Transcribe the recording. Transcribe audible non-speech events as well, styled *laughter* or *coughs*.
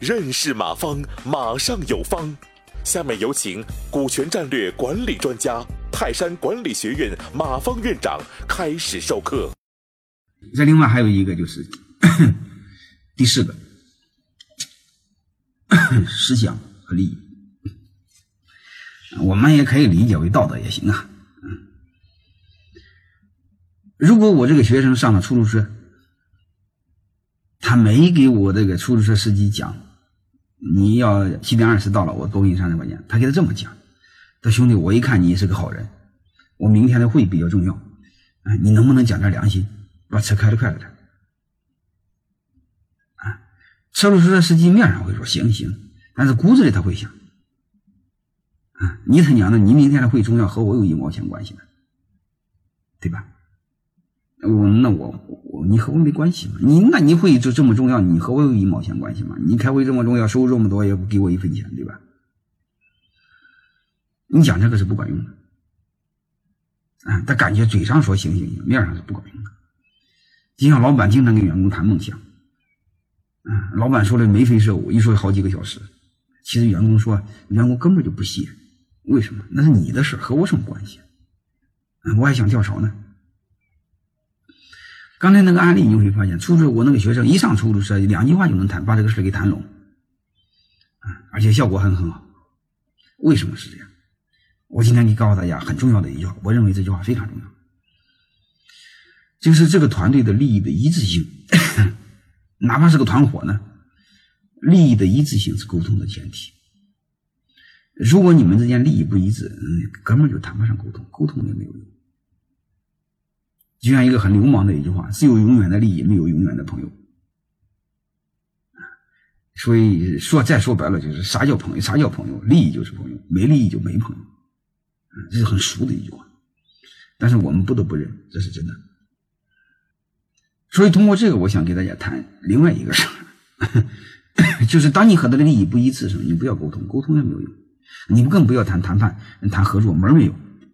认识马方，马上有方。下面有请股权战略管理专家、泰山管理学院马方院长开始授课。这另外还有一个就是 *coughs* 第四个 *coughs* 思想和利益，我们也可以理解为道德也行啊。如果我这个学生上了出租车，他没给我这个出租车司机讲。你要七点二十到了，我多给你三十块钱。他给他这么讲，他兄弟，我一看你是个好人，我明天的会比较重要，啊，你能不能讲点良心，把车开得快了点？啊，车路士的司机面上会说行行，但是骨子里他会想，啊，你他娘的，你明天的会重要，和我有一毛钱关系吗？对吧？我那我我你和我没关系嘛？你那你会就这么重要？你和我有一毛钱关系吗？你开会这么重要，收入这么多，也不给我一分钱，对吧？你讲这个是不管用的，啊，他感觉嘴上说行行行，面上是不管用的。就像老板经常跟员工谈梦想，啊，老板说了眉飞色舞，一说好几个小时，其实员工说，员工根本就不屑，为什么？那是你的事和我什么关系？啊，我还想跳槽呢。刚才那个案例，你会发现，出租我那个学生一上出租车，两句话就能谈，把这个事给谈拢，啊，而且效果还很好。为什么是这样？我今天给告诉大家很重要的一句话，我认为这句话非常重要，就是这个团队的利益的一致性，哪怕是个团伙呢，利益的一致性是沟通的前提。如果你们之间利益不一致，嗯，根本就谈不上沟通，沟通也没有用。就像一个很流氓的一句话：“只有永远的利益，没有永远的朋友。”所以说，再说白了，就是啥叫朋友？啥叫朋友？利益就是朋友，没利益就没朋友。这是很俗的一句话，但是我们不得不认，这是真的。所以通过这个，我想给大家谈另外一个事儿，*coughs* 就是当你和他的利益不一致时，你不要沟通，沟通也没有用，你们更不要谈谈判、谈合作，门没有。